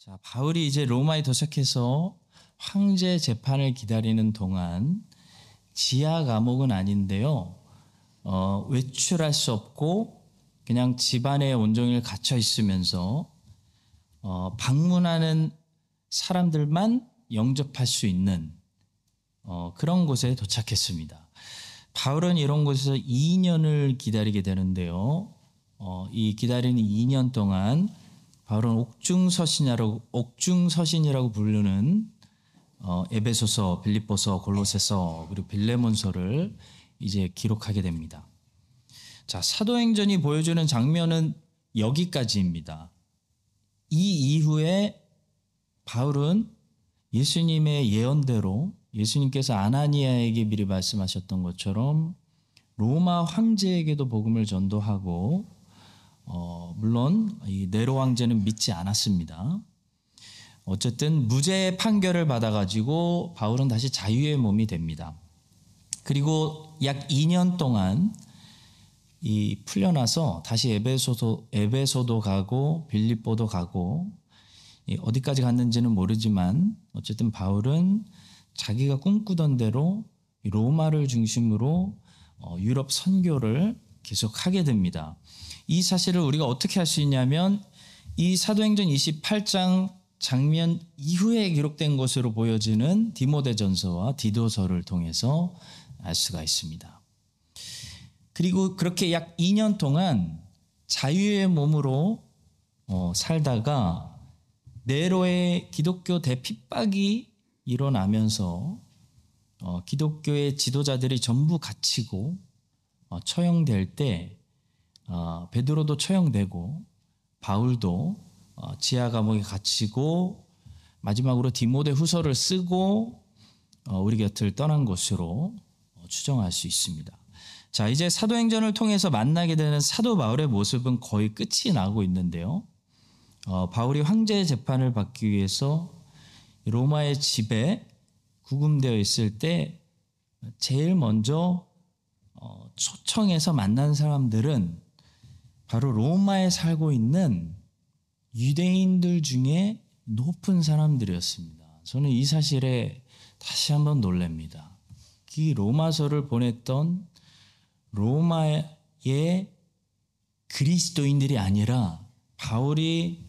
자, 바울이 이제 로마에 도착해서 황제 재판을 기다리는 동안 지하 감옥은 아닌데요. 어, 외출할 수 없고 그냥 집안에 온종일 갇혀 있으면서 어, 방문하는 사람들만 영접할 수 있는 어, 그런 곳에 도착했습니다. 바울은 이런 곳에서 2년을 기다리게 되는데요. 어, 이 기다리는 2년 동안 바울은 옥중서신이라고 옥중서신이라고 부르는 어, 에베소서, 빌립보서, 골로새서 그리고 빌레몬서를 이제 기록하게 됩니다. 자, 사도행전이 보여주는 장면은 여기까지입니다. 이 이후에 바울은 예수님의 예언대로 예수님께서 아나니아에게 미리 말씀하셨던 것처럼 로마 황제에게도 복음을 전도하고 어, 물론 이 네로 황제는 믿지 않았습니다. 어쨌든 무죄 판결을 받아가지고 바울은 다시 자유의 몸이 됩니다. 그리고 약 2년 동안 이 풀려나서 다시 에베소도 에베소도 가고 빌립보도 가고 어디까지 갔는지는 모르지만 어쨌든 바울은 자기가 꿈꾸던 대로 로마를 중심으로 어, 유럽 선교를 계속하게 됩니다. 이 사실을 우리가 어떻게 할 수 있냐면 이 사도행전 28장 장면 이후에 기록된 것으로 보여지는 디모데전서와 디도서를 통해서 알 수가 있습니다. 그리고 그렇게 약 2년 동안 자유의 몸으로 어, 살다가 네로의 기독교 대핍박이 일어나면서 어, 기독교의 지도자들이 전부 갇히고 어, 처형될 때 어, 베드로도 처형되고 바울도 어, 지하 감옥에 갇히고 마지막으로 디모데 후서를 쓰고 어, 우리 곁을 떠난 것으로 어, 추정할 수 있습니다. 자, 이제 사도행전을 통해서 만나게 되는 사도 바울의 모습은 거의 끝이 나고 있는데요. 어, 바울이 황제의 재판을 받기 위해서 로마의 집에 구금되어 있을 때 제일 먼저 어, 초청해서 만난 사람들은 바로 로마에 살고 있는 유대인들 중에 높은 사람들이었습니다. 저는 이 사실에 다시 한번 놀랍니다. 이 로마서를 보냈던 로마의 그리스도인들이 아니라 바울이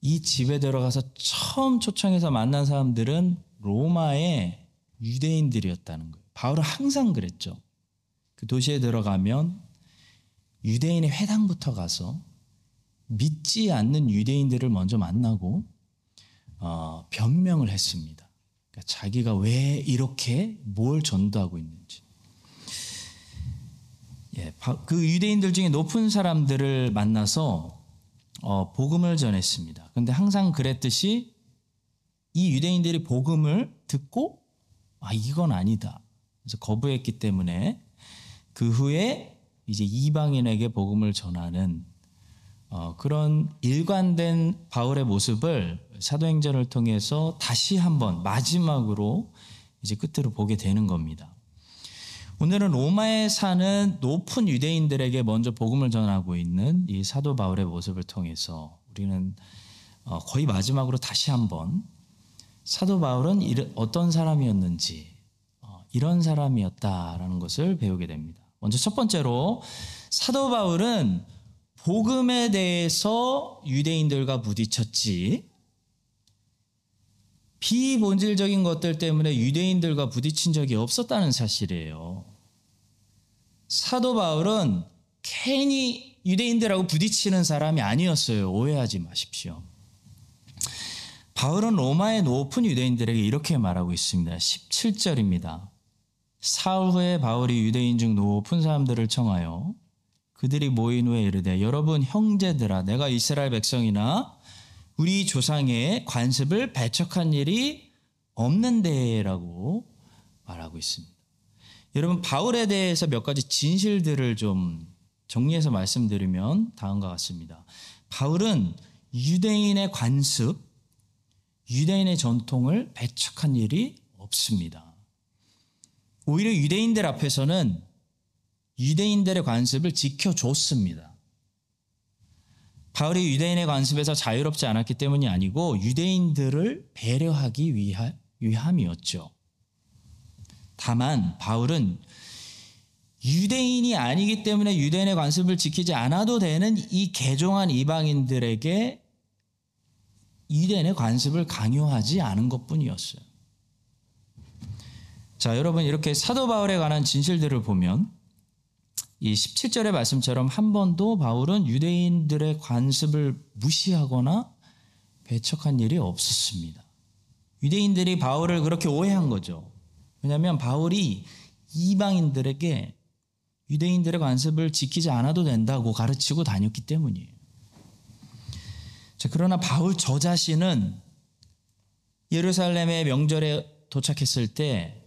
이 집에 들어가서 처음 초청해서 만난 사람들은 로마의 유대인들이었다는 거예요. 바울은 항상 그랬죠. 그 도시에 들어가면 유대인의 회당부터 가서 믿지 않는 유대인들을 먼저 만나고 어, 변명을 했습니다. 그러니까 자기가 왜 이렇게 뭘 전도하고 있는지. 예, 그 유대인들 중에 높은 사람들을 만나서 어, 복음을 전했습니다. 그런데 항상 그랬듯이 이 유대인들이 복음을 듣고 아 이건 아니다. 그래서 거부했기 때문에 그 후에 이제 이방인에게 복음을 전하는 어, 그런 일관된 바울의 모습을 사도행전을 통해서 다시 한번 마지막으로 이제 끝으로 보게 되는 겁니다. 오늘은 로마에 사는 높은 유대인들에게 먼저 복음을 전하고 있는 이 사도 바울의 모습을 통해서 우리는 어, 거의 마지막으로 다시 한번 사도 바울은 어떤 사람이었는지 어, 이런 사람이었다라는 것을 배우게 됩니다. 먼저 첫 번째로 사도 바울은 복음에 대해서 유대인들과 부딪혔지 비본질적인 것들 때문에 유대인들과 부딪힌 적이 없었다는 사실이에요. 사도 바울은 괜히 유대인들하고 부딪히는 사람이 아니었어요. 오해하지 마십시오. 바울은 로마의 높은 유대인들에게 이렇게 말하고 있습니다. 17절입니다. 사흘 후에 바울이 유대인 중 높은 사람들을 청하여 그들이 모인 후에 이르되 여러분 형제들아 내가 이스라엘 백성이나 우리 조상의 관습을 배척한 일이 없는데라고 말하고 있습니다. 여러분 바울에 대해서 몇 가지 진실들을 좀 정리해서 말씀드리면 다음과 같습니다. 바울은 유대인의 관습, 유대인의 전통을 배척한 일이 없습니다. 오히려 유대인들 앞에서는 유대인들의 관습을 지켜줬습니다. 바울이 유대인의 관습에서 자유롭지 않았기 때문이 아니고 유대인들을 배려하기 위하, 위함이었죠. 다만 바울은 유대인이 아니기 때문에 유대인의 관습을 지키지 않아도 되는 이 개종한 이방인들에게 유대인의 관습을 강요하지 않은 것 뿐이었어요. 자, 여러분, 이렇게 사도 바울에 관한 진실들을 보면 이 17절의 말씀처럼 한 번도 바울은 유대인들의 관습을 무시하거나 배척한 일이 없었습니다. 유대인들이 바울을 그렇게 오해한 거죠. 왜냐하면 바울이 이방인들에게 유대인들의 관습을 지키지 않아도 된다고 가르치고 다녔기 때문이에요. 자, 그러나 바울 저 자신은 예루살렘의 명절에 도착했을 때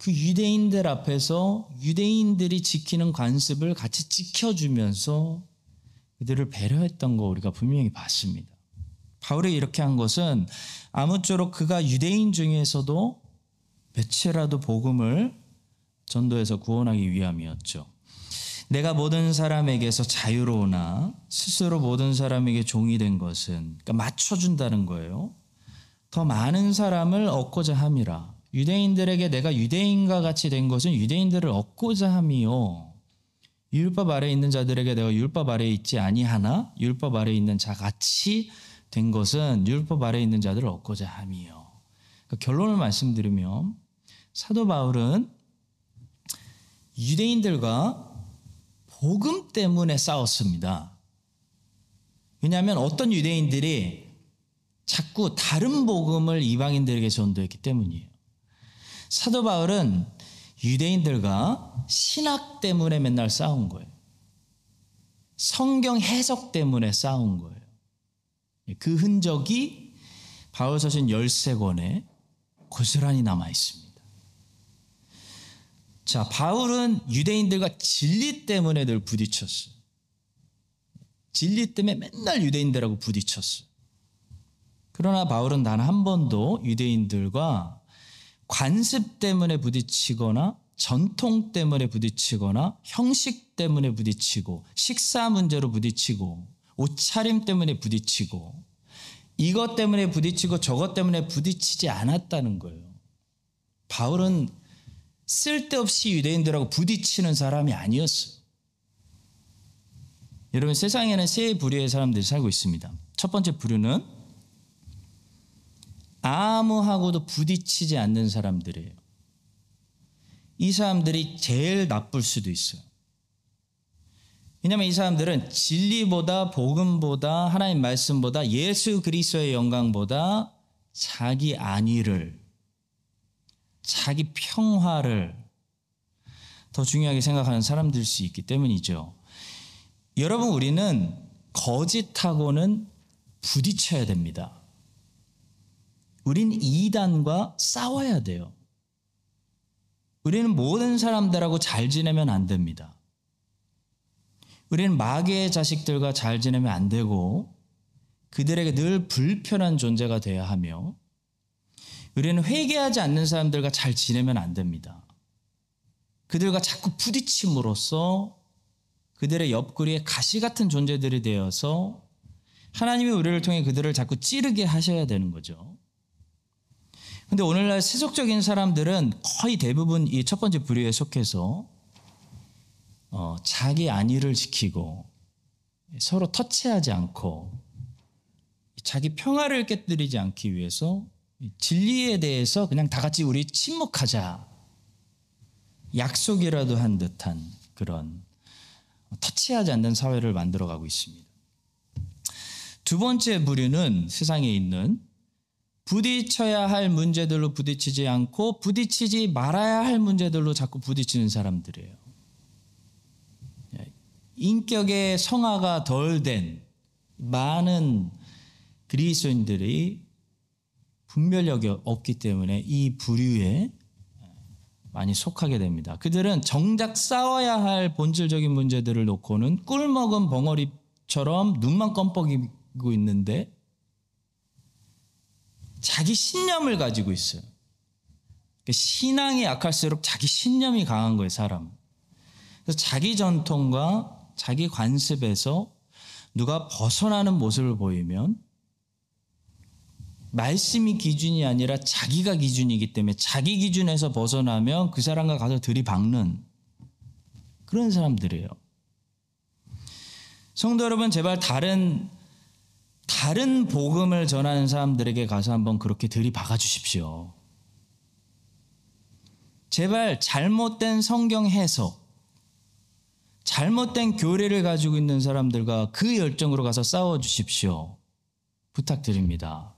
그 유대인들 앞에서 유대인들이 지키는 관습을 같이 지켜주면서 그들을 배려했던 거 우리가 분명히 봤습니다. 바울이 이렇게 한 것은 아무쪼록 그가 유대인 중에서도 몇이라도 복음을 전도해서 구원하기 위함이었죠. 내가 모든 사람에게서 자유로우나 스스로 모든 사람에게 종이 된 것은 그러니까 맞춰준다는 거예요. 더 많은 사람을 얻고자 함이라. 유대인들에게 내가 유대인과 같이 된 것은 유대인들을 얻고자 함이요. 율법 아래 있는 자들에게 내가 율법 아래 있지 아니하나 율법 아래 있는 자 같이 된 것은 율법 아래 있는 자들을 얻고자 함이요. 그러니까 결론을 말씀드리면 사도 바울은 유대인들과 복음 때문에 싸웠습니다. 왜냐하면 어떤 유대인들이 자꾸 다른 복음을 이방인들에게 전도했기 때문이에요. 사도 바울은 유대인들과 신학 때문에 맨날 싸운 거예요. 성경 해석 때문에 싸운 거예요. 그 흔적이 바울 서신 13권에 고스란히 남아 있습니다. 자, 바울은 유대인들과 진리 때문에 늘 부딪혔어요. 진리 때문에 맨날 유대인들하고 부딪혔어요. 그러나 바울은 단 한 번도 유대인들과 관습 때문에 부딪히거나 전통 때문에 부딪히거나 형식 때문에 부딪히고 식사 문제로 부딪히고 옷차림 때문에 부딪히고 이것 때문에 부딪히고 저것 때문에 부딪히지 않았다는 거예요. 바울은 쓸데없이 유대인들하고 부딪히는 사람이 아니었어요. 여러분 세상에는 세 부류의 사람들이 살고 있습니다. 첫 번째 부류는 아무하고도 부딪히지 않는 사람들이에요. 이 사람들이 제일 나쁠 수도 있어요. 왜냐하면 이 사람들은 진리보다 복음보다 하나님 말씀보다 예수 그리스도의 영광보다 자기 안위를 자기 평화를 더 중요하게 생각하는 사람들 수 있기 때문이죠. 여러분, 우리는 거짓하고는 부딪혀야 됩니다. 우린 이단과 싸워야 돼요. 우리는 모든 사람들하고 잘 지내면 안 됩니다. 우리는 마귀의 자식들과 잘 지내면 안 되고 그들에게 늘 불편한 존재가 되어야 하며 우리는 회개하지 않는 사람들과 잘 지내면 안 됩니다. 그들과 자꾸 부딪힘으로써 그들의 옆구리에 가시 같은 존재들이 되어서 하나님이 우리를 통해 그들을 자꾸 찌르게 하셔야 되는 거죠. 근데 오늘날 세속적인 사람들은 거의 대부분 이 첫 번째 부류에 속해서 어, 자기 안위를 지키고 서로 터치하지 않고 자기 평화를 깨뜨리지 않기 위해서 진리에 대해서 그냥 다 같이 우리 침묵하자. 약속이라도 한 듯한 그런 터치하지 않는 사회를 만들어가고 있습니다. 두 번째 부류는 세상에 있는 부딪혀야 할 문제들로 부딪히지 않고 부딪히지 말아야 할 문제들로 자꾸 부딪히는 사람들이에요. 인격의 성화가 덜 된 많은 그리스도인들이 분별력이 없기 때문에 이 부류에 많이 속하게 됩니다. 그들은 정작 싸워야 할 본질적인 문제들을 놓고는 꿀먹은 벙어리처럼 눈만 껌뻑이고 있는데 자기 신념을 가지고 있어요. 그러니까 신앙이 약할수록 자기 신념이 강한 거예요, 사람. 그래서 자기 전통과 자기 관습에서 누가 벗어나는 모습을 보이면 말씀이 기준이 아니라 자기가 기준이기 때문에 자기 기준에서 벗어나면 그 사람과 가서 들이박는 그런 사람들이에요. 성도 여러분, 제발 다른, 다른 복음을 전하는 사람들에게 가서 한번 그렇게 들이박아 주십시오. 제발 잘못된 성경 해석, 잘못된 교리를 가지고 있는 사람들과 그 열정으로 가서 싸워 주십시오. 부탁드립니다.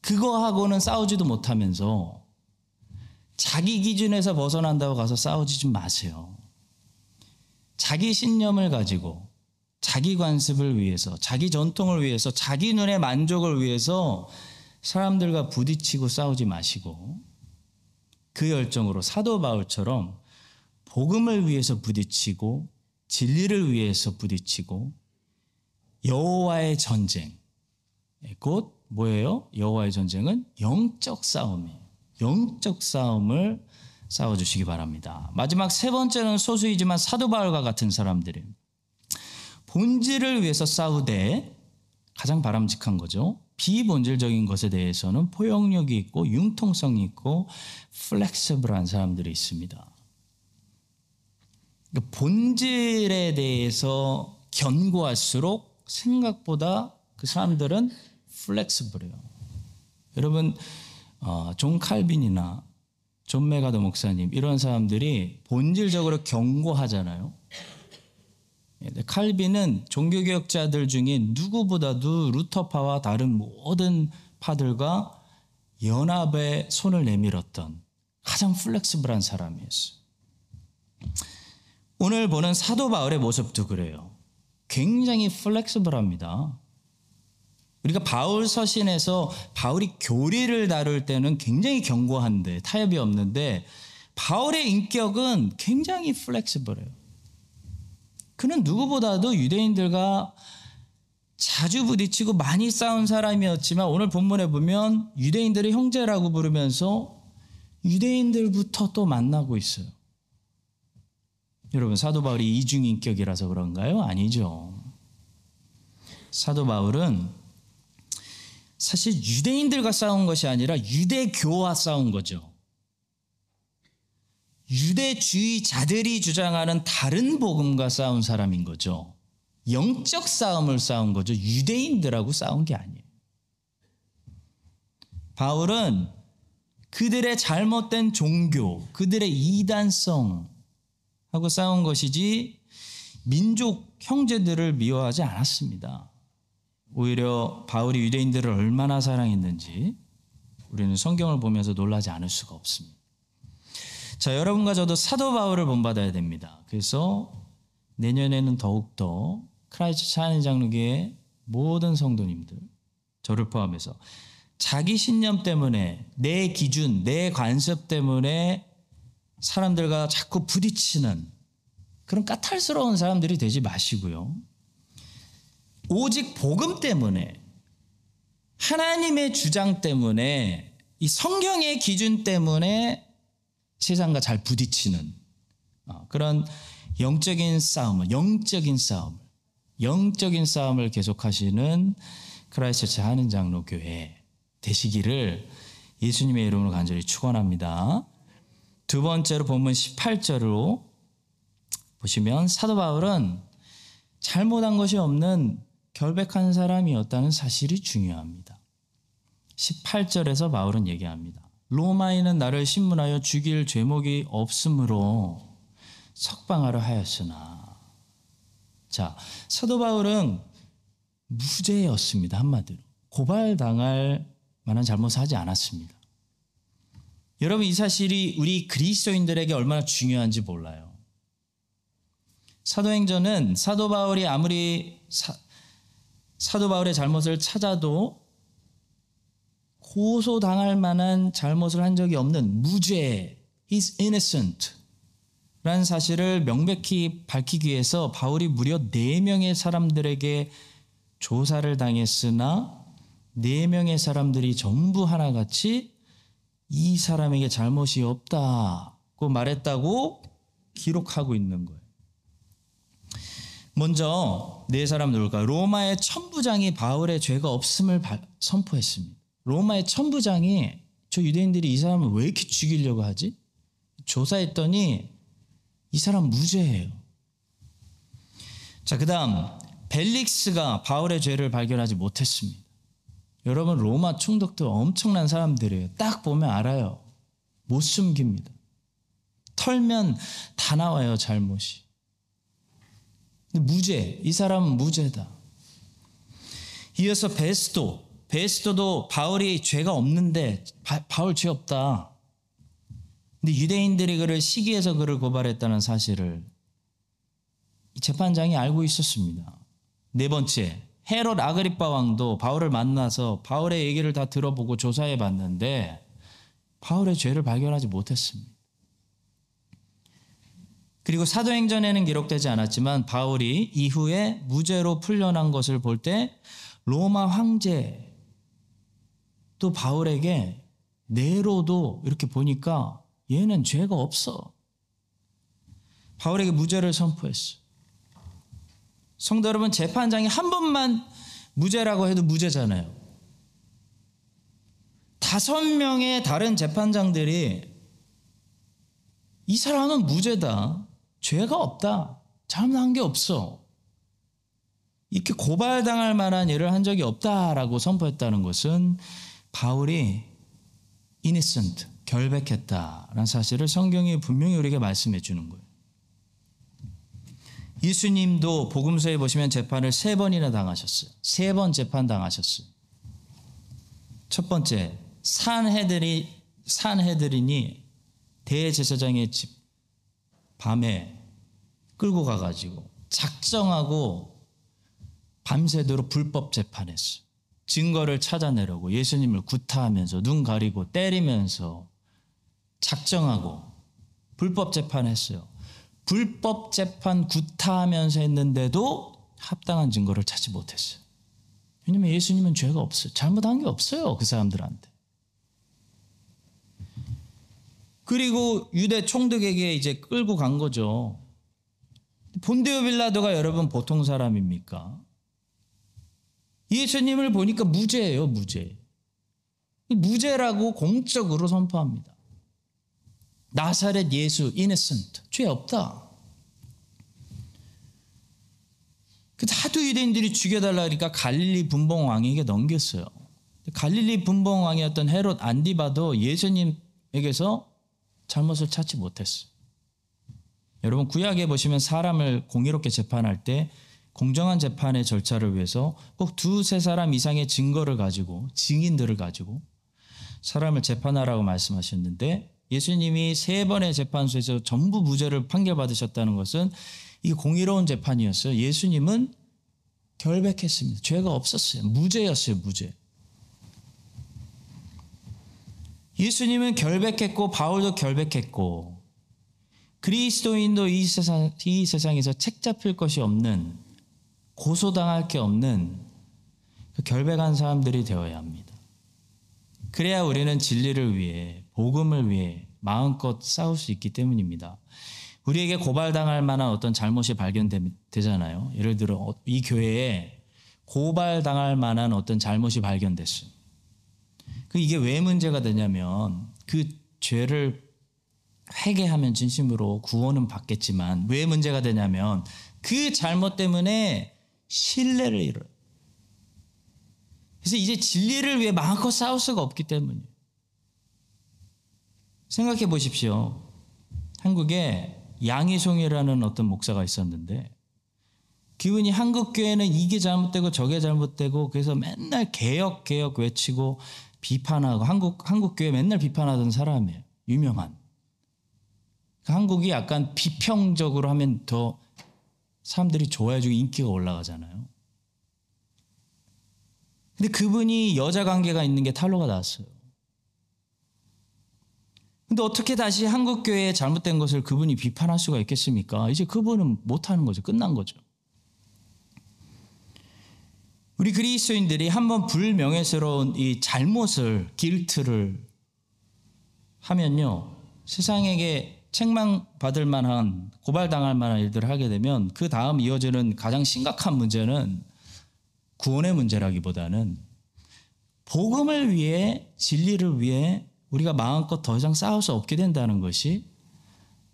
그거하고는 싸우지도 못하면서 자기 기준에서 벗어난다고 가서 싸우지 좀 마세요. 자기 신념을 가지고 자기 관습을 위해서, 자기 전통을 위해서, 자기 눈의 만족을 위해서 사람들과 부딪히고 싸우지 마시고 그 열정으로 사도 바울처럼 복음을 위해서 부딪히고 진리를 위해서 부딪히고 여호와의 전쟁 곧 뭐예요? 여호와의 전쟁은 영적 싸움이에요. 영적 싸움을 싸워 주시기 바랍니다. 마지막 세 번째는 소수이지만 사도 바울과 같은 사람들이 본질을 위해서 싸우되 가장 바람직한 거죠. 비본질적인 것에 대해서는 포용력이 있고 융통성이 있고 flexible한 사람들이 있습니다. 그러니까 본질에 대해서 견고할수록 생각보다 그 사람들은 flexible해요. 여러분 어, 존 칼빈이나 존 맥아더 목사님 이런 사람들이 본질적으로 견고하잖아요. 예, 칼빈은 종교개혁자들 중에 누구보다도 루터파와 다른 모든 파들과 연합에 손을 내밀었던 가장 flexible한 사람이었어요. 오늘 보는 사도 바울의 모습도 그래요. 굉장히 flexible합니다. 우리가 바울 서신에서 바울이 교리를 다룰 때는 굉장히 견고한데 타협이 없는데 바울의 인격은 굉장히 플렉스블해요. 그는 누구보다도 유대인들과 자주 부딪히고 많이 싸운 사람이었지만 오늘 본문에 보면 유대인들의 형제라고 부르면서 유대인들부터 또 만나고 있어요. 여러분 사도 바울이 이중 인격이라서 그런가요? 아니죠. 사도 바울은 사실 유대인들과 싸운 것이 아니라 유대교와 싸운 거죠. 유대주의자들이 주장하는 다른 복음과 싸운 사람인 거죠. 영적 싸움을 싸운 거죠. 유대인들하고 싸운 게 아니에요. 바울은 그들의 잘못된 종교, 그들의 이단성 하고 싸운 것이지 민족 형제들을 미워하지 않았습니다. 오히려 바울이 유대인들을 얼마나 사랑했는지 우리는 성경을 보면서 놀라지 않을 수가 없습니다. 자, 여러분과 저도 사도 바울을 본받아야 됩니다. 그래서 내년에는 더욱더 크라이스트 차는 장로교의 모든 성도님들, 저를 포함해서 자기 신념 때문에 내 기준, 내 관습 때문에 사람들과 자꾸 부딪히는 그런 까탈스러운 사람들이 되지 마시고요. 오직 복음 때문에 하나님의 주장 때문에 이 성경의 기준 때문에 세상과 잘 부딪히는 어, 그런 영적인 싸움을 영적인 싸움을 영적인 싸움을 계속하시는 크라이스처치 하는 장로 교회 되시기를 예수님의 이름으로 간절히 축원합니다. 두 번째로 본문 18절로 보시면 사도 바울은 잘못한 것이 없는 결백한 사람이었다는 사실이 중요합니다. 18절에서 바울은 얘기합니다. 로마인은 나를 신문하여 죽일 죄목이 없으므로 석방하려 하였으나 자 사도 바울은 무죄였습니다 한마디로 고발당할 만한 잘못을 하지 않았습니다. 여러분 이 사실이 우리 그리스도인들에게 얼마나 중요한지 몰라요. 사도행전은 사도 바울이 아무리 사, 사도 바울의 잘못을 찾아도 고소당할 만한 잘못을 한 적이 없는 무죄, he's innocent 라는 사실을 명백히 밝히기 위해서 바울이 무려 4명의 사람들에게 조사를 당했으나 4명의 사람들이 전부 하나같이 이 사람에게 잘못이 없다고 말했다고 기록하고 있는 거예요. 먼저 네 사람 누굴까? 로마의 천부장이 바울의 죄가 없음을 선포했습니다. 로마의 천부장이 저 유대인들이 이 사람을 왜 이렇게 죽이려고 하지? 조사했더니 이 사람 무죄예요. 자, 그 다음, 벨릭스가 바울의 죄를 발견하지 못했습니다. 여러분, 로마 총독도 엄청난 사람들이에요. 딱 보면 알아요. 못 숨깁니다. 털면 다 나와요, 잘못이. 무죄, 이 사람은 무죄다. 이어서 베스도, 베스도도 바울이 죄가 없는데 바, 바울 죄 없다. 근데 유대인들이 그를 시기해서 그를 고발했다는 사실을 재판장이 알고 있었습니다. 네 번째, 헤롯 아그리파 왕도 바울을 만나서 바울의 얘기를 다 들어보고 조사해 봤는데 바울의 죄를 발견하지 못했습니다. 그리고 사도행전에는 기록되지 않았지만 바울이 이후에 무죄로 풀려난 것을 볼 때 로마 황제 또 바울에게 네로도 이렇게 보니까 얘는 죄가 없어. 바울에게 무죄를 선포했어. 성도 여러분, 재판장이 한 번만 무죄라고 해도 무죄잖아요. 다섯 명의 다른 재판장들이 이 사람은 무죄다. 죄가 없다. 잘못한 게 없어. 이렇게 고발당할 만한 일을 한 적이 없다라고 선포했다는 것은 바울이 innocent, 결백했다라는 사실을 성경이 분명히 우리에게 말씀해 주는 거예요. 예수님도 복음서에 보시면 재판을 세 번이나 당하셨어요. 세 번 재판 당하셨어요. 첫 번째, 산해들이 산해들이니 대제사장의 집 밤에 끌고 가 가지고 작정하고 밤새도록 불법 재판했어. 증거를 찾아내려고 예수님을 구타하면서 눈 가리고 때리면서 작정하고 불법 재판했어요. 불법 재판 구타하면서 했는데도 합당한 증거를 찾지 못했어요. 왜냐면 예수님은 죄가 없어요. 잘못한 게 없어요. 그 사람들한테. 그리고 유대 총독에게 이제 끌고 간 거죠. 본데오 빌라도가 여러분 보통 사람입니까? 예수님을 보니까 무죄예요, 무죄. 무죄라고 공적으로 선포합니다. 나사렛 예수, 이네센트, 죄 없다. 그 하도 유대인들이 죽여달라 그러니까 갈릴리 분봉 왕에게 넘겼어요. 갈릴리 분봉 왕이었던 헤롯 안디바도 예수님에게서 잘못을 찾지 못했어. 여러분 구약에 보시면 사람을 공의롭게 재판할 때 공정한 재판의 절차를 위해서 꼭 두세 사람 이상의 증거를 가지고 증인들을 가지고 사람을 재판하라고 말씀하셨는데 예수님이 세 번의 재판소에서 전부 무죄를 판결받으셨다는 것은 이 공의로운 재판이었어요. 예수님은 결백했습니다. 죄가 없었어요. 무죄였어요, 무죄. 예수님은 결백했고 바울도 결백했고 그리스도인도 이 세상 이 세상에서 책 잡힐 것이 없는 고소당할 게 없는 그 결백한 사람들이 되어야 합니다. 그래야 우리는 진리를 위해 복음을 위해 마음껏 싸울 수 있기 때문입니다. 우리에게 고발당할 만한 어떤 잘못이 발견되잖아요. 예를 들어 이 교회에 고발당할 만한 어떤 잘못이 발견됐어요. 그 이게 왜 문제가 되냐면 그 죄를 회개하면 진심으로 구원은 받겠지만 왜 문제가 되냐면 그 잘못 때문에 신뢰를 잃어요. 그래서 이제 진리를 위해 마음껏 싸울 수가 없기 때문이에요. 생각해 보십시오. 한국에 양희송이라는 어떤 목사가 있었는데 기분이 한국 교회는 이게 잘못되고 저게 잘못되고 그래서 맨날 개혁 개혁 외치고 비판하고 한국 한국 교회 맨날 비판하던 사람이에요. 유명한. 그 한국이 약간 비평적으로 하면 더 사람들이 좋아해주고 인기가 올라가잖아요. 근데 그분이 여자 관계가 있는 게 탈로가 나왔어요. 근데 어떻게 다시 한국 교회에 잘못된 것을 그분이 비판할 수가 있겠습니까? 이제 그분은 못 하는 거죠. 끝난 거죠. 우리 그리스도인들이 한번 불명예스러운 이 잘못을 길트를 하면요 세상에게 책망받을 만한 고발당할 만한 일들을 하게 되면 그 다음 이어지는 가장 심각한 문제는 구원의 문제라기보다는 복음을 위해 진리를 위해 우리가 마음껏 더 이상 싸울 수 없게 된다는 것이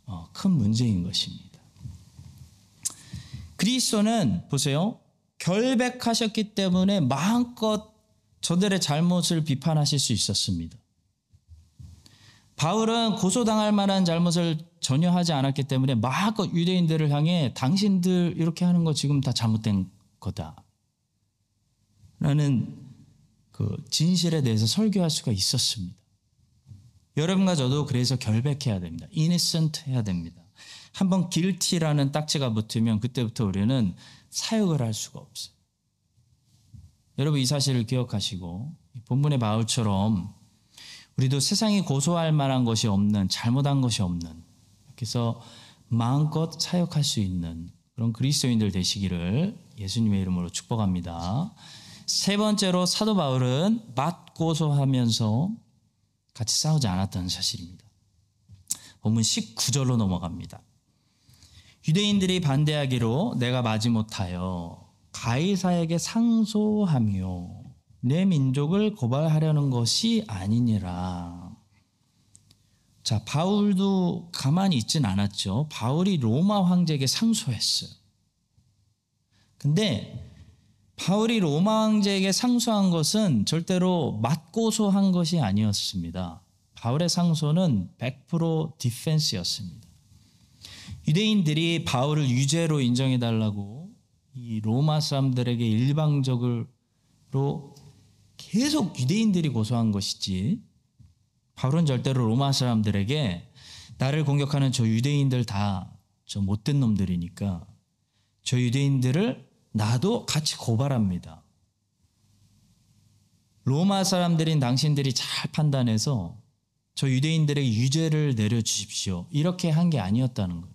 어, 큰 문제인 것입니다. 그리스도는 보세요. 결백하셨기 때문에 마음껏 저들의 잘못을 비판하실 수 있었습니다. 바울은 고소당할 만한 잘못을 전혀 하지 않았기 때문에 마음껏 유대인들을 향해 당신들 이렇게 하는 거 지금 다 잘못된 거다. 라는 그 진실에 대해서 설교할 수가 있었습니다. 여러분과 저도 그래서 결백해야 됩니다. innocent 해야 됩니다. 한번 guilty라는 딱지가 붙으면 그때부터 우리는 사역을 할 수가 없어요. 여러분 이 사실을 기억하시고 본문의 바울처럼 우리도 세상이 고소할 만한 것이 없는 잘못한 것이 없는 그래서 마음껏 사역할 수 있는 그런 그리스도인들 되시기를 예수님의 이름으로 축복합니다. 세 번째로 사도 바울은 맞고소하면서 같이 싸우지 않았다는 사실입니다. 본문 19절로 넘어갑니다. 유대인들이 반대하기로 내가 마지 못하여 가이사에게 상소하며 내 민족을 고발하려는 것이 아니니라. 자, 바울도 가만히 있진 않았죠. 바울이 로마 황제에게 상소했어요. 근데 바울이 로마 황제에게 상소한 것은 절대로 맞고소한 것이 아니었습니다. 바울의 상소는 100% 디펜스였습니다. 유대인들이 바울을 유죄로 인정해 달라고 이 로마 사람들에게 일방적으로 계속 유대인들이 고소한 것이지 바울은 절대로 로마 사람들에게 나를 공격하는 저 유대인들 다 저 못된 놈들이니까 저 유대인들을 나도 같이 고발합니다. 로마 사람들인 당신들이 잘 판단해서 저 유대인들에게 유죄를 내려주십시오. 이렇게 한 게 아니었다는 거예요.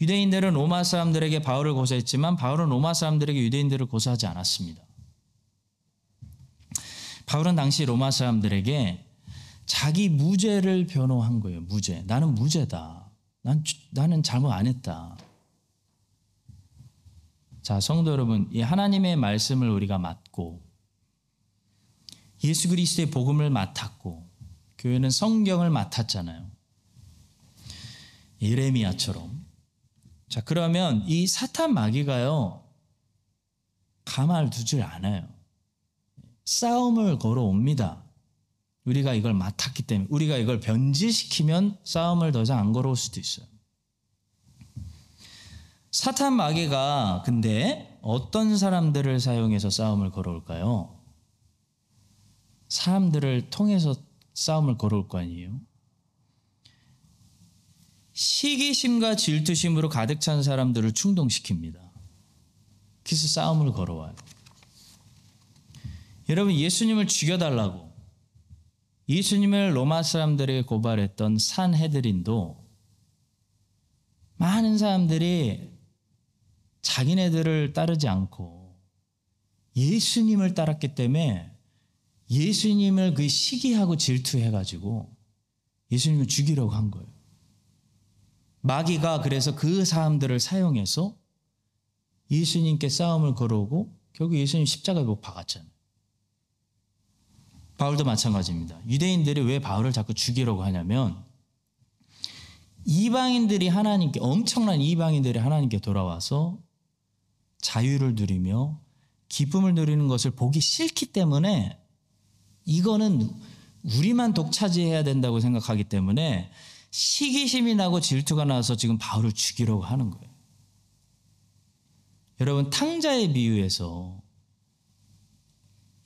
유대인들은 로마 사람들에게 바울을 고소했지만 바울은 로마 사람들에게 유대인들을 고소하지 않았습니다. 바울은 당시 로마 사람들에게 자기 무죄를 변호한 거예요. 무죄. 나는 무죄다. 난, 나는 잘못 안 했다. 자, 성도 여러분, 이 하나님의 말씀을 우리가 맡고 예수 그리스도의 복음을 맡았고 교회는 성경을 맡았잖아요. 예레미야처럼. 자, 그러면 이 사탄 마귀가요. 가만을 두질 않아요. 싸움을 걸어옵니다. 우리가 이걸 맡았기 때문에 우리가 이걸 변질시키면 싸움을 더 이상 안 걸어올 수도 있어요. 사탄 마귀가 근데 어떤 사람들을 사용해서 싸움을 걸어올까요? 사람들을 통해서 싸움을 걸어올 거 아니에요? 시기심과 질투심으로 가득 찬 사람들을 충동시킵니다. 그래서 싸움을 걸어와요. 여러분 예수님을 죽여달라고 예수님을 로마 사람들에게 고발했던 산헤드린도 많은 사람들이 자기네들을 따르지 않고 예수님을 따랐기 때문에 예수님을 그 시기하고 질투해가지고 예수님을 죽이려고 한 거예요. 마귀가 그래서 그 사람들을 사용해서 예수님께 싸움을 걸어오고 결국 예수님 십자가에 못 박았잖아요. 바울도 마찬가지입니다. 유대인들이 왜 바울을 자꾸 죽이려고 하냐면 이방인들이 하나님께 엄청난 이방인들이 하나님께 돌아와서 자유를 누리며 기쁨을 누리는 것을 보기 싫기 때문에 이거는 우리만 독차지해야 된다고 생각하기 때문에 시기심이 나고 질투가 나서 지금 바울을 죽이려고 하는 거예요. 여러분 탕자의 비유에서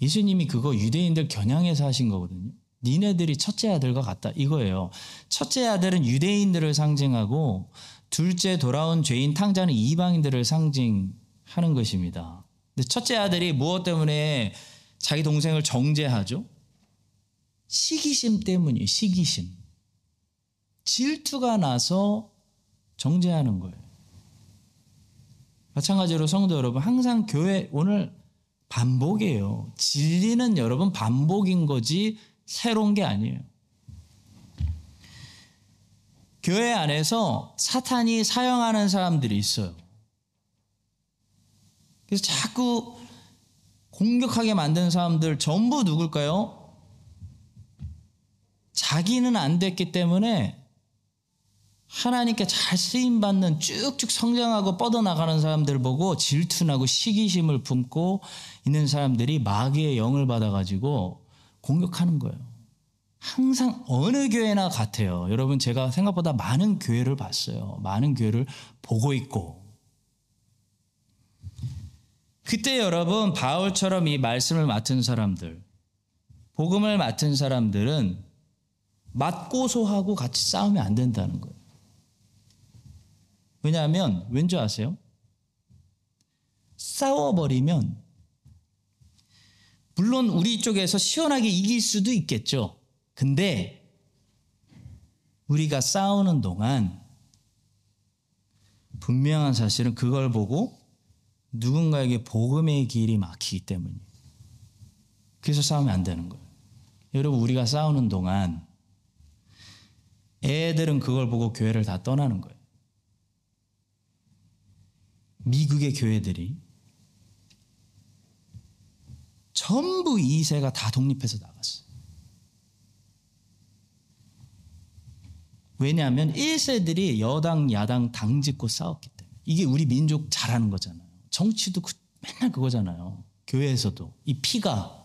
예수님이 그거 유대인들 겨냥해서 하신 거거든요. 니네들이 첫째 아들과 같다 이거예요. 첫째 아들은 유대인들을 상징하고 둘째 돌아온 죄인 탕자는 이방인들을 상징하는 것입니다. 근데 첫째 아들이 무엇 때문에 자기 동생을 정죄하죠? 시기심 때문이에요. 시기심. 질투가 나서 정죄하는 거예요. 마찬가지로 성도 여러분, 항상 교회 오늘 반복이에요. 진리는 여러분 반복인 거지 새로운 게 아니에요. 교회 안에서 사탄이 사용하는 사람들이 있어요. 그래서 자꾸 공격하게 만드는 사람들 전부 누굴까요? 자기는 안 됐기 때문에 하나님께 잘 쓰임 받는 쭉쭉 성장하고 뻗어나가는 사람들 보고 질투나고 시기심을 품고 있는 사람들이 마귀의 영을 받아가지고 공격하는 거예요. 항상 어느 교회나 같아요. 여러분 제가 생각보다 많은 교회를 봤어요. 많은 교회를 보고 있고 그때 여러분 바울처럼 이 말씀을 맡은 사람들 복음을 맡은 사람들은 맞고소하고 같이 싸우면 안 된다는 거예요. 왜냐하면 왠지 아세요? 싸워버리면 물론 우리 쪽에서 시원하게 이길 수도 있겠죠. 근데 우리가 싸우는 동안 분명한 사실은 그걸 보고 누군가에게 복음의 길이 막히기 때문이에요. 그래서 싸우면 안 되는 거예요. 여러분 우리가 싸우는 동안 애들은 그걸 보고 교회를 다 떠나는 거예요. 미국의 교회들이 전부 2세가 다 독립해서 나갔어요. 왜냐하면 1세들이 여당, 야당 당 짓고 싸웠기 때문에. 이게 우리 민족 잘하는 거잖아요. 정치도 그, 맨날 그거잖아요. 교회에서도. 이 피가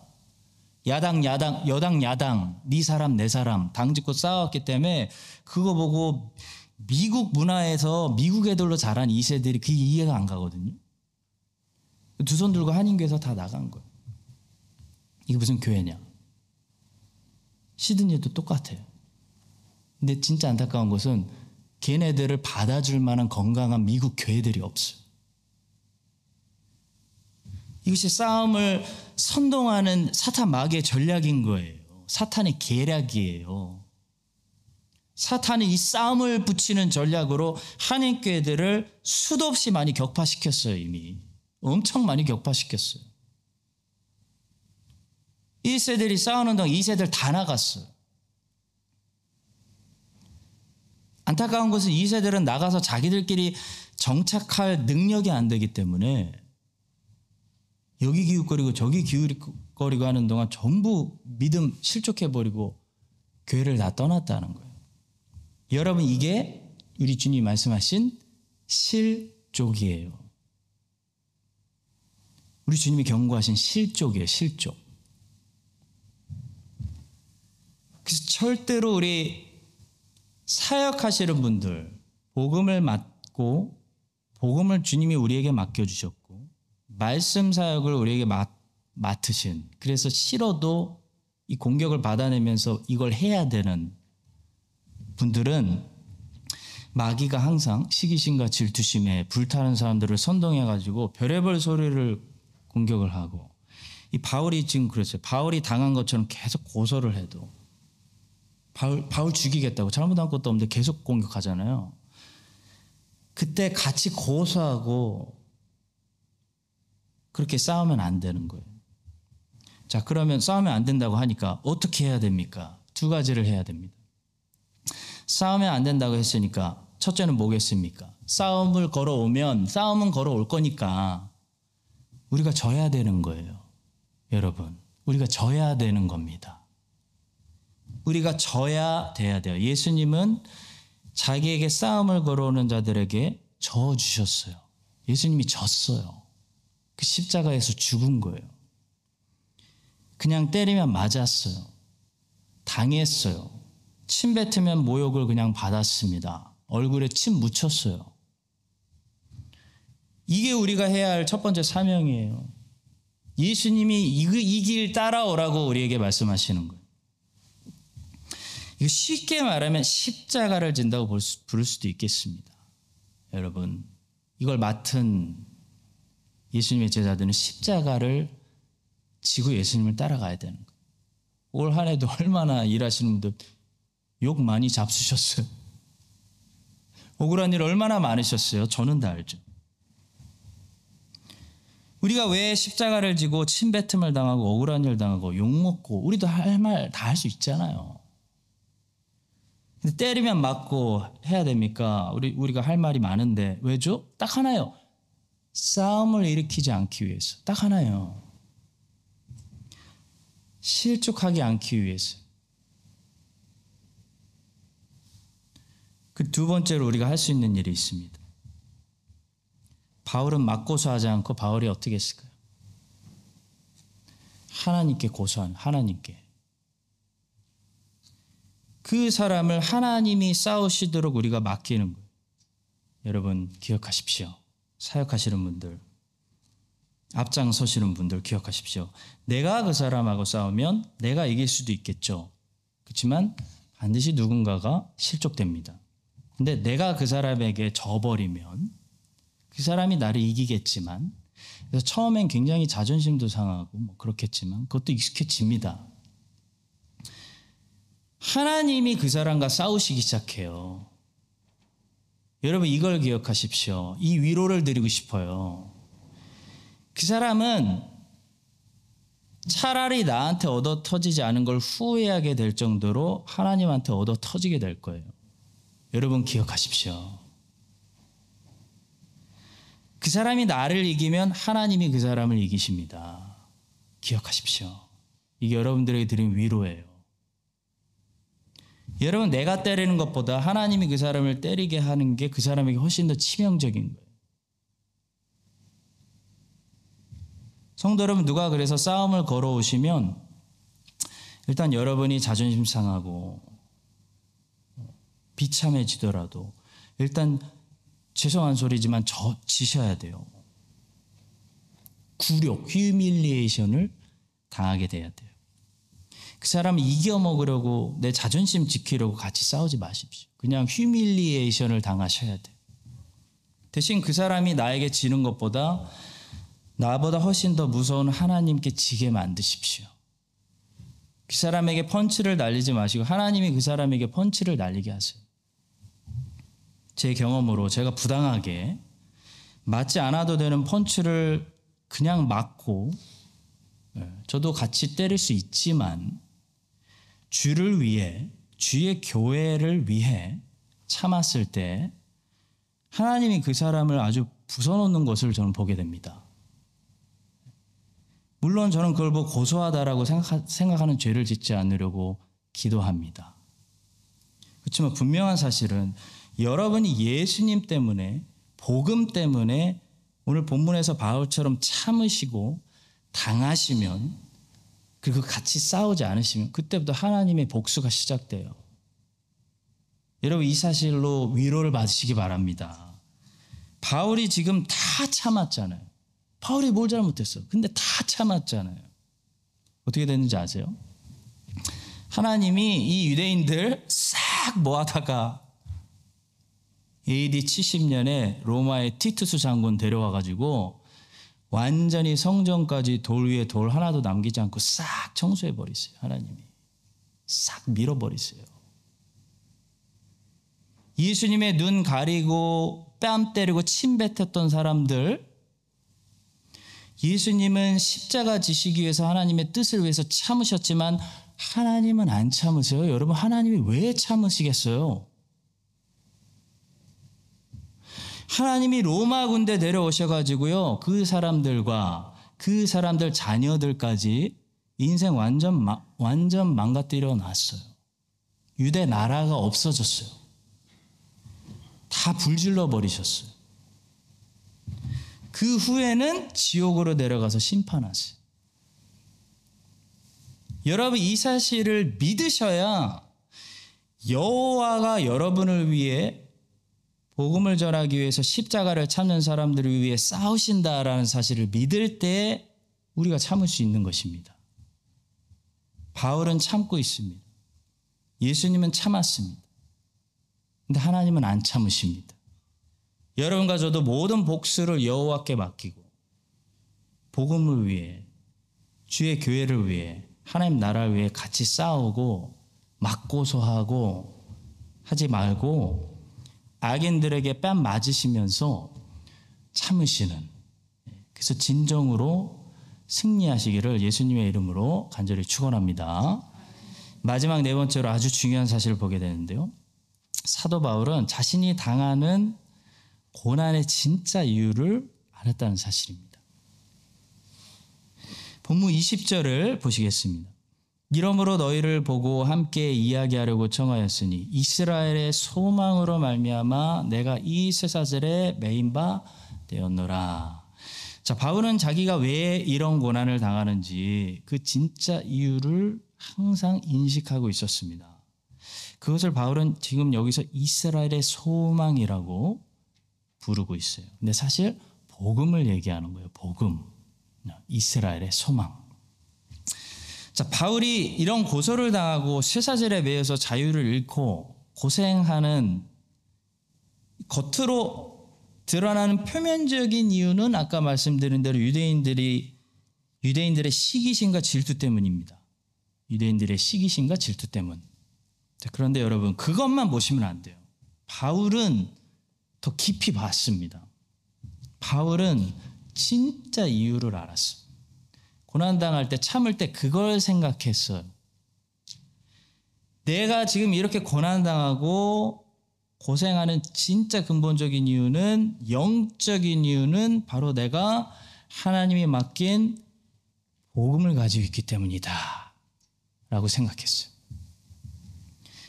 야당, 야당, 여당, 야당, 네 사람, 내 사람 당 짓고 싸웠기 때문에 그거 보고 미국 문화에서 미국 애들로 자란 2세들이 그게 이해가 안 가거든요. 두 손 들고 한인교에서 다 나간 거예요. 이게 무슨 교회냐? 시드니도 똑같아요. 근데 진짜 안타까운 것은 걔네들을 받아줄 만한 건강한 미국 교회들이 없어요. 이것이 싸움을 선동하는 사탄 마귀의 전략인 거예요. 사탄의 계략이에요. 사탄이 이 싸움을 붙이는 전략으로 한인 교회들을 수도 없이 많이 격파시켰어요, 이미. 엄청 많이 격파시켰어요. 1세들이 싸우는 동안 2세들 다 나갔어요. 안타까운 것은 2세들은 나가서 자기들끼리 정착할 능력이 안 되기 때문에 여기 기웃거리고 저기 기웃거리고 하는 동안 전부 믿음 실족해버리고 교회를 다 떠났다는 거예요. 여러분 이게 우리 주님이 말씀하신 실족이에요. 우리 주님이 경고하신 실족이에요. 실족. 그래서 절대로 우리 사역하시는 분들 복음을 맡고 복음을 주님이 우리에게 맡겨주셨고 말씀 사역을 우리에게 맡, 맡으신 그래서 싫어도 이 공격을 받아내면서 이걸 해야 되는 분들은 마귀가 항상 시기심과 질투심에 불타는 사람들을 선동해가지고 별의별 소리를 공격을 하고 이 바울이 지금 그랬어요. 바울이 당한 것처럼 계속 고소를 해도 바울, 바울 죽이겠다고 잘못한 것도 없는데 계속 공격하잖아요. 그때 같이 고소하고 그렇게 싸우면 안 되는 거예요. 자, 그러면 싸우면 안 된다고 하니까 어떻게 해야 됩니까? 두 가지를 해야 됩니다. 싸우면 안 된다고 했으니까 첫째는 뭐겠습니까? 싸움을 걸어오면 싸움은 걸어올 거니까 우리가 져야 되는 거예요. 여러분, 우리가 져야 되는 겁니다. 우리가 져야 돼야 돼요. 예수님은 자기에게 싸움을 걸어오는 자들에게 져 주셨어요. 예수님이 졌어요. 그 십자가에서 죽은 거예요. 그냥 때리면 맞았어요. 당했어요. 침 뱉으면 모욕을 그냥 받았습니다. 얼굴에 침 묻혔어요. 이게 우리가 해야 할 첫 번째 사명이에요. 예수님이 이 길 따라오라고 우리에게 말씀하시는 거예요. 쉽게 말하면 십자가를 진다고 부를 수도 있겠습니다. 여러분, 이걸 맡은 예수님의 제자들은 십자가를 지고 예수님을 따라가야 되는 거예요. 올 한 해도 얼마나 일하시는 분들 욕 많이 잡수셨어요. 억울한 일 얼마나 많으셨어요. 저는 다 알죠. 우리가 왜 십자가를 지고 침뱉음을 당하고 억울한 일 당하고 욕먹고 우리도 할 말 다 할 수 있잖아요. 근데 때리면 맞고 해야 됩니까? 우리 우리가 할 말이 많은데 왜죠? 딱 하나요. 싸움을 일으키지 않기 위해서. 딱 하나요. 실족하지 않기 위해서. 그 두 번째로 우리가 할 수 있는 일이 있습니다. 바울은 맞고서 하지 않고 바울이 어떻게 했을까요? 하나님께 고소한 하나님께 그 사람을 하나님이 싸우시도록 우리가 맡기는 거예요. 여러분 기억하십시오. 사역하시는 분들 앞장서시는 분들 기억하십시오. 내가 그 사람하고 싸우면 내가 이길 수도 있겠죠. 그렇지만 반드시 누군가가 실족됩니다. 근데 내가 그 사람에게 져버리면 그 사람이 나를 이기겠지만 그래서 처음엔 굉장히 자존심도 상하고 뭐 그렇겠지만 그것도 익숙해집니다. 하나님이 그 사람과 싸우시기 시작해요. 여러분 이걸 기억하십시오. 이 위로를 드리고 싶어요. 그 사람은 차라리 나한테 얻어 터지지 않은 걸 후회하게 될 정도로 하나님한테 얻어 터지게 될 거예요. 여러분 기억하십시오. 그 사람이 나를 이기면 하나님이 그 사람을 이기십니다. 기억하십시오. 이게 여러분들에게 드린 위로예요. 여러분, 내가 때리는 것보다 하나님이 그 사람을 때리게 하는 게 그 사람에게 훨씬 더 치명적인 거예요. 성도 여러분, 누가 그래서 싸움을 걸어오시면 일단 여러분이 자존심 상하고 비참해지더라도 일단 죄송한 소리지만 저 지셔야 돼요. 굴욕, 휴밀리에이션을 당하게 돼야 돼요. 그 사람을 이겨먹으려고 내 자존심 지키려고 같이 싸우지 마십시오. 그냥 휴밀리에이션을 당하셔야 돼요. 대신 그 사람이 나에게 지는 것보다 나보다 훨씬 더 무서운 하나님께 지게 만드십시오. 그 사람에게 펀치를 날리지 마시고 하나님이 그 사람에게 펀치를 날리게 하세요. 제 경험으로 제가 부당하게 맞지 않아도 되는 펀치를 그냥 맞고 예, 저도 같이 때릴 수 있지만 주를 위해 주의 교회를 위해 참았을 때 하나님이 그 사람을 아주 부숴놓는 것을 저는 보게 됩니다. 물론 저는 그걸 보고 고소하다라고 생각하는 죄를 짓지 않으려고 기도합니다. 그렇지만 분명한 사실은 여러분이 예수님 때문에 복음 때문에 오늘 본문에서 바울처럼 참으시고 당하시면 그리고 같이 싸우지 않으시면 그때부터 하나님의 복수가 시작돼요. 여러분 이 사실로 위로를 받으시기 바랍니다. 바울이 지금 다 참았잖아요. 바울이 뭘 잘못했어? 근데 다 참았잖아요. 어떻게 됐는지 아세요? 하나님이 이 유대인들 싹 모아다가 AD 70년에 로마의 티투스 장군 데려와 가지고 완전히 성전까지 돌 위에 돌 하나도 남기지 않고 싹 청소해 버리세요. 하나님이 싹 밀어 버리세요. 예수님의 눈 가리고 뺨 때리고 침 뱉었던 사람들 예수님은 십자가 지시기 위해서 하나님의 뜻을 위해서 참으셨지만 하나님은 안 참으세요. 여러분 하나님이 왜 참으시겠어요? 하나님이 로마 군대 데려오셔가지고요. 그 사람들과 그 사람들 자녀들까지 인생 완전, 완전 망가뜨려 놨어요. 유대 나라가 없어졌어요. 다 불질러 버리셨어요. 그 후에는 지옥으로 내려가서 심판하세요. 여러분 이 사실을 믿으셔야 여호와가 여러분을 위해 복음을 전하기 위해서 십자가를 찾는 사람들을 위해 싸우신다라는 사실을 믿을 때 우리가 참을 수 있는 것입니다. 바울은 참고 있습니다. 예수님은 참았습니다. 근데 하나님은 안 참으십니다. 여러분과 저도 모든 복수를 여호와께 맡기고 복음을 위해 주의 교회를 위해 하나님 나라를 위해 같이 싸우고 맞고소하고 하지 말고 악인들에게 뺨 맞으시면서 참으시는 그래서 진정으로 승리하시기를 예수님의 이름으로 간절히 축원합니다. 마지막 네 번째로 아주 중요한 사실을 보게 되는데요. 사도 바울은 자신이 당하는 고난의 진짜 이유를 알았다는 사실입니다. 본문 20절을 보시겠습니다. 이러므로 너희를 보고 함께 이야기하려고 청하였으니 이스라엘의 소망으로 말미암아 내가 이 쇠사슬에 매인 바 되었노라. 자, 바울은 자기가 왜 이런 고난을 당하는지 그 진짜 이유를 항상 인식하고 있었습니다. 그것을 바울은 지금 여기서 이스라엘의 소망이라고 부르고 있어요. 근데 사실 복음을 얘기하는 거예요. 복음. 이스라엘의 소망. 자, 바울이 이런 고소를 당하고 쇠사슬에 매여서 자유를 잃고 고생하는 겉으로 드러나는 표면적인 이유는 아까 말씀드린 대로 유대인들이 유대인들의 시기심과 질투 때문입니다. 유대인들의 시기심과 질투 때문. 자, 그런데 여러분 그것만 보시면 안 돼요. 바울은 더 깊이 봤습니다. 바울은 진짜 이유를 알았어요. 고난당할 때 참을 때 그걸 생각했어요. 내가 지금 이렇게 고난당하고 고생하는 진짜 근본적인 이유는 영적인 이유는 바로 내가 하나님이 맡긴 복음을 가지고 있기 때문이다. 라고 생각했어요.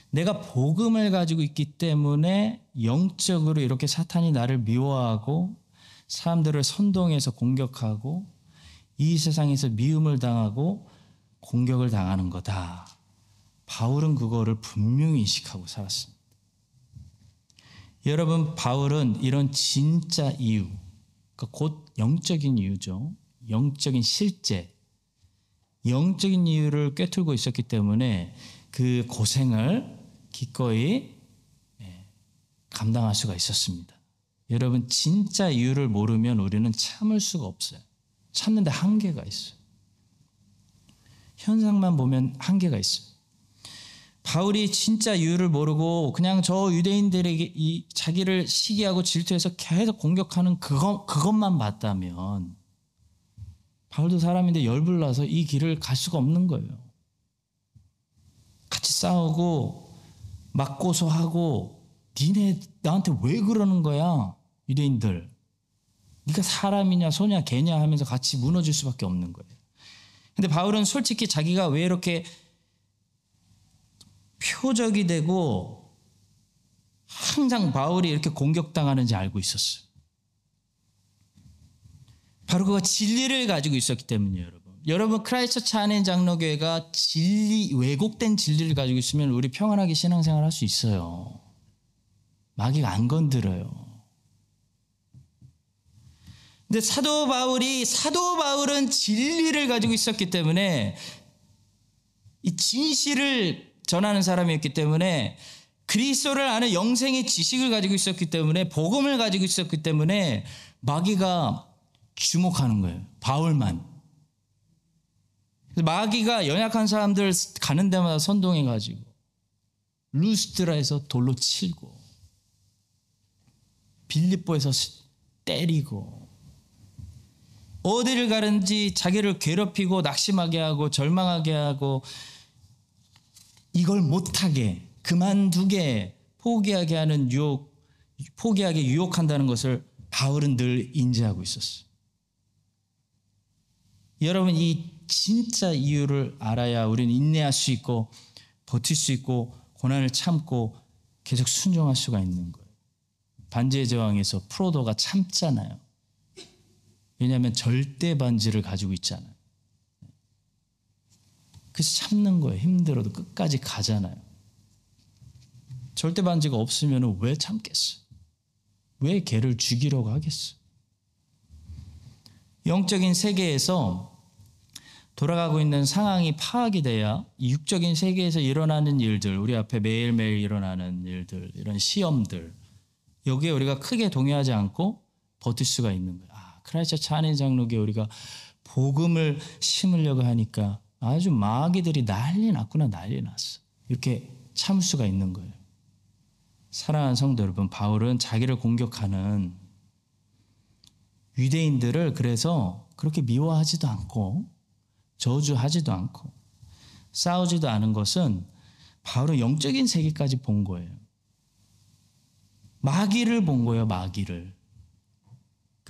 내가 복음을 가지고 있기 때문에 영적으로 이렇게 사탄이 나를 미워하고 사람들을 선동해서 공격하고 이 세상에서 미움을 당하고 공격을 당하는 거다. 바울은 그거를 분명히 인식하고 살았습니다. 여러분, 바울은 이런 진짜 이유, 그러니까 곧 영적인 이유죠. 영적인 실제, 영적인 이유를 꿰뚫고 있었기 때문에 그 고생을 기꺼이 예, 감당할 수가 있었습니다. 여러분, 진짜 이유를 모르면 우리는 참을 수가 없어요. 참는데 한계가 있어요. 현상만 보면 한계가 있어요. 바울이 진짜 이유를 모르고 그냥 저 유대인들에게 이 자기를 시기하고 질투해서 계속 공격하는 그것, 그것만 봤다면 바울도 사람인데 열불나서 이 길을 갈 수가 없는 거예요. 같이 싸우고 맞고소하고 니네 나한테 왜 그러는 거야 유대인들 네가 사람이냐 소냐 개냐 하면서 같이 무너질 수밖에 없는 거예요. 근데 바울은 솔직히 자기가 왜 이렇게 표적이 되고 항상 바울이 이렇게 공격당하는지 알고 있었어요. 바로 그가 진리를 가지고 있었기 때문이에요, 여러분. 여러분 크라이스트 차는 장로교회가 진리 왜곡된 진리를 가지고 있으면 우리 평안하게 신앙생활 할 수 있어요. 마귀가 안 건드려요. 근데 사도 바울이 사도 바울은 진리를 가지고 있었기 때문에 이 진실을 전하는 사람이었기 때문에 그리스도를 아는 영생의 지식을 가지고 있었기 때문에 복음을 가지고 있었기 때문에 마귀가 주목하는 거예요. 바울만. 마귀가 연약한 사람들 가는 데마다 선동해 가지고 루스트라에서 돌로 치고 빌립보에서 때리고 어디를 가는지 자기를 괴롭히고 낙심하게 하고 절망하게 하고 이걸 못하게 그만두게 포기하게 하는 유혹 포기하게 유혹한다는 것을 바울은 늘 인지하고 있었어. 여러분 이 진짜 이유를 알아야 우리는 인내할 수 있고 버틸 수 있고 고난을 참고 계속 순종할 수가 있는 거예요. 반지의 제왕에서 프로도가 참잖아요. 왜냐하면 절대 반지를 가지고 있잖아요. 그래서 참는 거예요. 힘들어도 끝까지 가잖아요. 절대 반지가 없으면 왜 참겠어? 왜 개를 죽이려고 하겠어? 영적인 세계에서 돌아가고 있는 상황이 파악이 돼야 육적인 세계에서 일어나는 일들, 우리 앞에 매일매일 일어나는 일들, 이런 시험들, 여기에 우리가 크게 동요하지 않고 버틸 수가 있는 거예요. 크라이처 차내 장로교 우리가 복음을 심으려고 하니까 아주 마귀들이 난리 났구나 난리 났어. 이렇게 참을 수가 있는 거예요. 사랑하는 성도 여러분, 바울은 자기를 공격하는 유대인들을 그래서 그렇게 미워하지도 않고 저주하지도 않고 싸우지도 않은 것은 바울은 영적인 세계까지 본 거예요. 마귀를 본 거예요, 마귀를.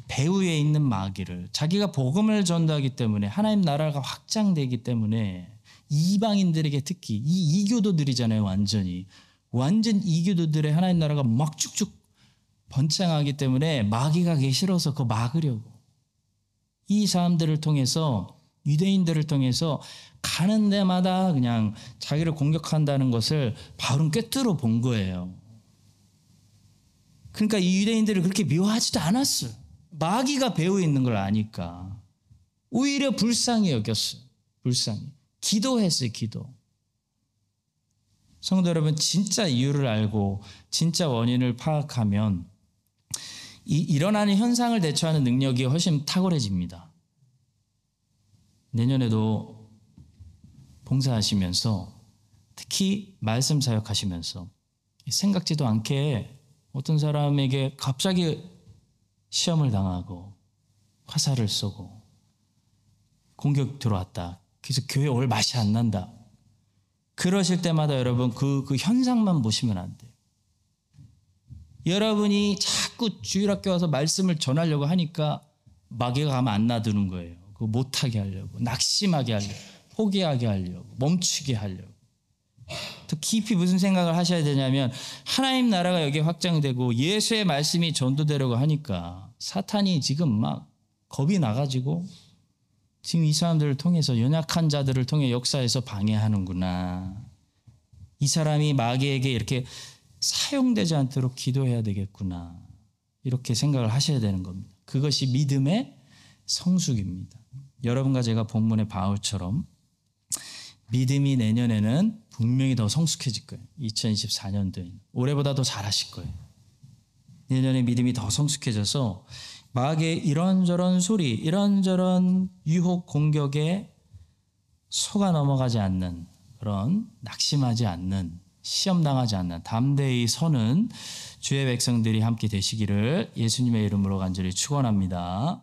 그 배후에 있는 마귀를. 자기가 복음을 전도하기 때문에 하나님 나라가 확장되기 때문에 이방인들에게 특히 이 이교도들이잖아요, 완전히. 완전 이교도들의 하나님 나라가 막 쭉쭉 번창하기 때문에 마귀가 가기 싫어서 그거 막으려고. 이 사람들을 통해서 유대인들을 통해서 가는 데마다 그냥 자기를 공격한다는 것을 바울은 꿰뚫어 본 거예요. 그러니까 이 유대인들을 그렇게 미워하지도 않았어요. 마귀가 배우 있는 걸 아니까. 오히려 불쌍히 여겼어요. 불쌍히. 기도했어요, 기도. 성도 여러분, 진짜 이유를 알고 진짜 원인을 파악하면 이 일어나는 현상을 대처하는 능력이 훨씬 탁월해집니다. 내년에도 봉사하시면서 특히 말씀 사역하시면서 생각지도 않게 어떤 사람에게 갑자기 시험을 당하고 화살을 쏘고 공격 들어왔다. 그래서 교회 올 맛이 안 난다. 그러실 때마다 여러분 그, 그 현상만 보시면 안 돼요. 여러분이 자꾸 주일학교 와서 말씀을 전하려고 하니까 마귀가 가면 안 놔두는 거예요. 그 못하게 하려고, 낙심하게 하려고, 포기하게 하려고, 멈추게 하려고. 더 깊이 무슨 생각을 하셔야 되냐면 하나님 나라가 여기 확장되고 예수의 말씀이 전도되려고 하니까 사탄이 지금 막 겁이 나가지고 지금 이 사람들을 통해서 연약한 자들을 통해 역사에서 방해하는구나. 이 사람이 마귀에게 이렇게 사용되지 않도록 기도해야 되겠구나. 이렇게 생각을 하셔야 되는 겁니다. 그것이 믿음의 성숙입니다. 여러분과 제가 본문의 바울처럼 믿음이 내년에는 분명히 더 성숙해질 거예요. 2024년도에. 올해보다 더 잘하실 거예요. 내년에 믿음이 더 성숙해져서 마귀의 이런저런 소리, 이런저런 유혹 공격에 속아 넘어가지 않는 그런 낙심하지 않는 시험당하지 않는 담대히 서는 주의 백성들이 함께 되시기를 예수님의 이름으로 간절히 축원합니다.